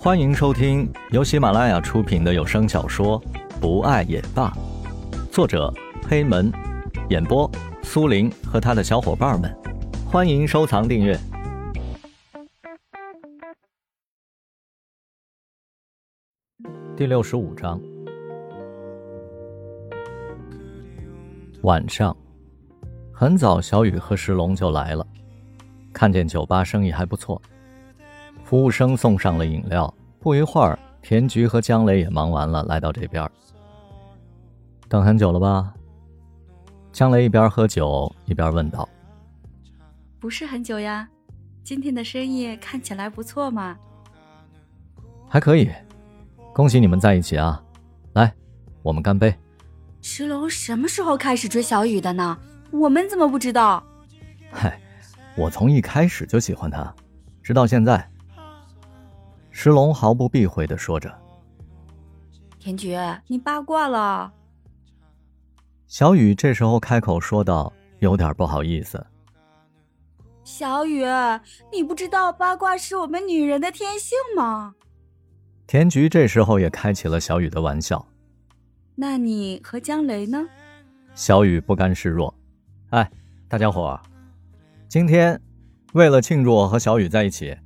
欢迎收听由喜马拉雅出品的有声小说《不爱也罢》，作者黑门，演播苏林和他的小伙伴们。欢迎收藏订阅。第六十五章，晚上，很早，小雨和石龙就来了，看见酒吧生意还不错。服务生送上了饮料，不一会儿，田菊和江雷也忙完了，来到这边。等很久了吧？江雷一边喝酒一边问道：“不是很久呀，今天的生意看起来不错嘛。”“还可以，恭喜你们在一起啊！来，我们干杯。”石龙什么时候开始追小雨的呢？我们怎么不知道？嗨，我从一开始就喜欢他，直到现在。石龙毫不避讳的说着：“田菊，你八卦了。”小雨这时候开口说道，有点不好意思：“小雨，你不知道八卦是我们女人的天性吗？”田菊这时候也开起了小雨的玩笑：“那你和江雷呢？”小雨不甘示弱：“哎，大家伙，今天为了庆祝我和小雨在一起，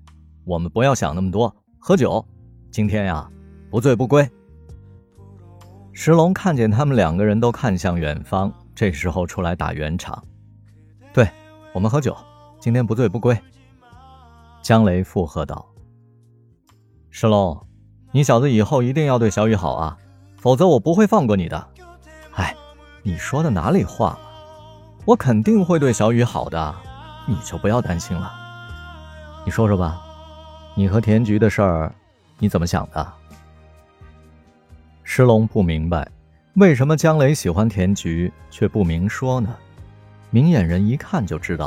我们不要想那么多。”喝酒，今天呀，不醉不归。石龙看见他们两个人都看向远方，这时候出来打圆场。对，我们喝酒，今天不醉不归。江雷附和道：“石龙，你小子以后一定要对小雨好啊，否则我不会放过你的。”哎，你说的哪里话？我肯定会对小雨好的，你就不要担心了。你说说吧。你和田菊的事儿，你怎么想的？石龙不明白，为什么江雷喜欢田菊却不明说呢？明眼人一看就知道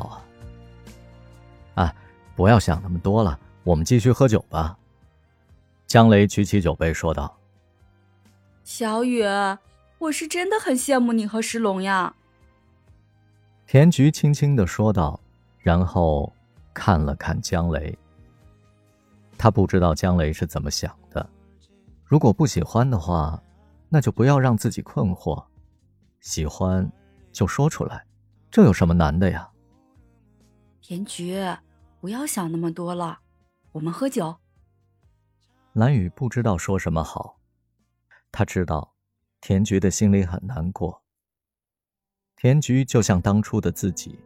啊！啊，不要想那么多了，我们继续喝酒吧。江雷举起酒杯说道：“小雨，我是真的很羡慕你和石龙呀。”田菊轻轻的说道，然后看了看江雷。他不知道江雷是怎么想的，如果不喜欢的话，那就不要让自己困惑；喜欢，就说出来，这有什么难的呀？田菊，不要想那么多了，我们喝酒。蓝雨不知道说什么好，他知道，田菊的心里很难过。田菊就像当初的自己，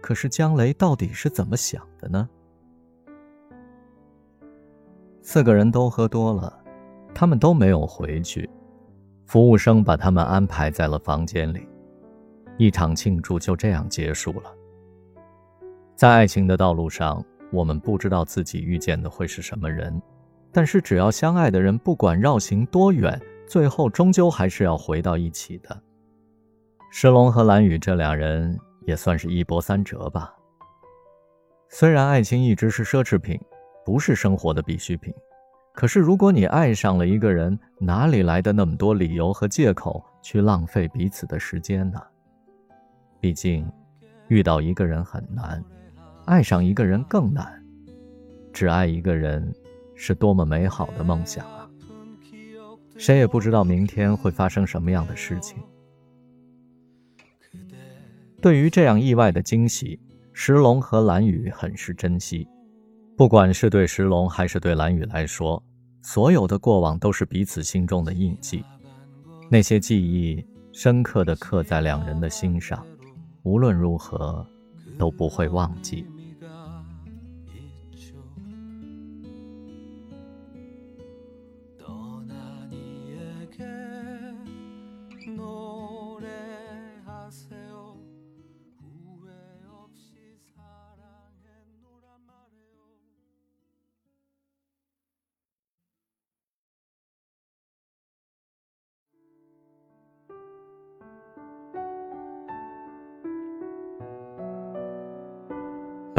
可是江雷到底是怎么想的呢？四个人都喝多了，他们都没有回去。服务生把他们安排在了房间里，一场庆祝就这样结束了。在爱情的道路上，我们不知道自己遇见的会是什么人，但是只要相爱的人，不管绕行多远，最后终究还是要回到一起的。石龙和蓝雨这两人也算是一波三折吧。虽然爱情一直是奢侈品。不是生活的必需品，可是如果你爱上了一个人，哪里来的那么多理由和借口去浪费彼此的时间呢？毕竟，遇到一个人很难，爱上一个人更难。只爱一个人，是多么美好的梦想啊！谁也不知道明天会发生什么样的事情。对于这样意外的惊喜，石龙和蓝雨很是珍惜。不管是对石龙还是对蓝雨来说，所有的过往都是彼此心中的印记，那些记忆深刻的刻在两人的心上，无论如何都不会忘记。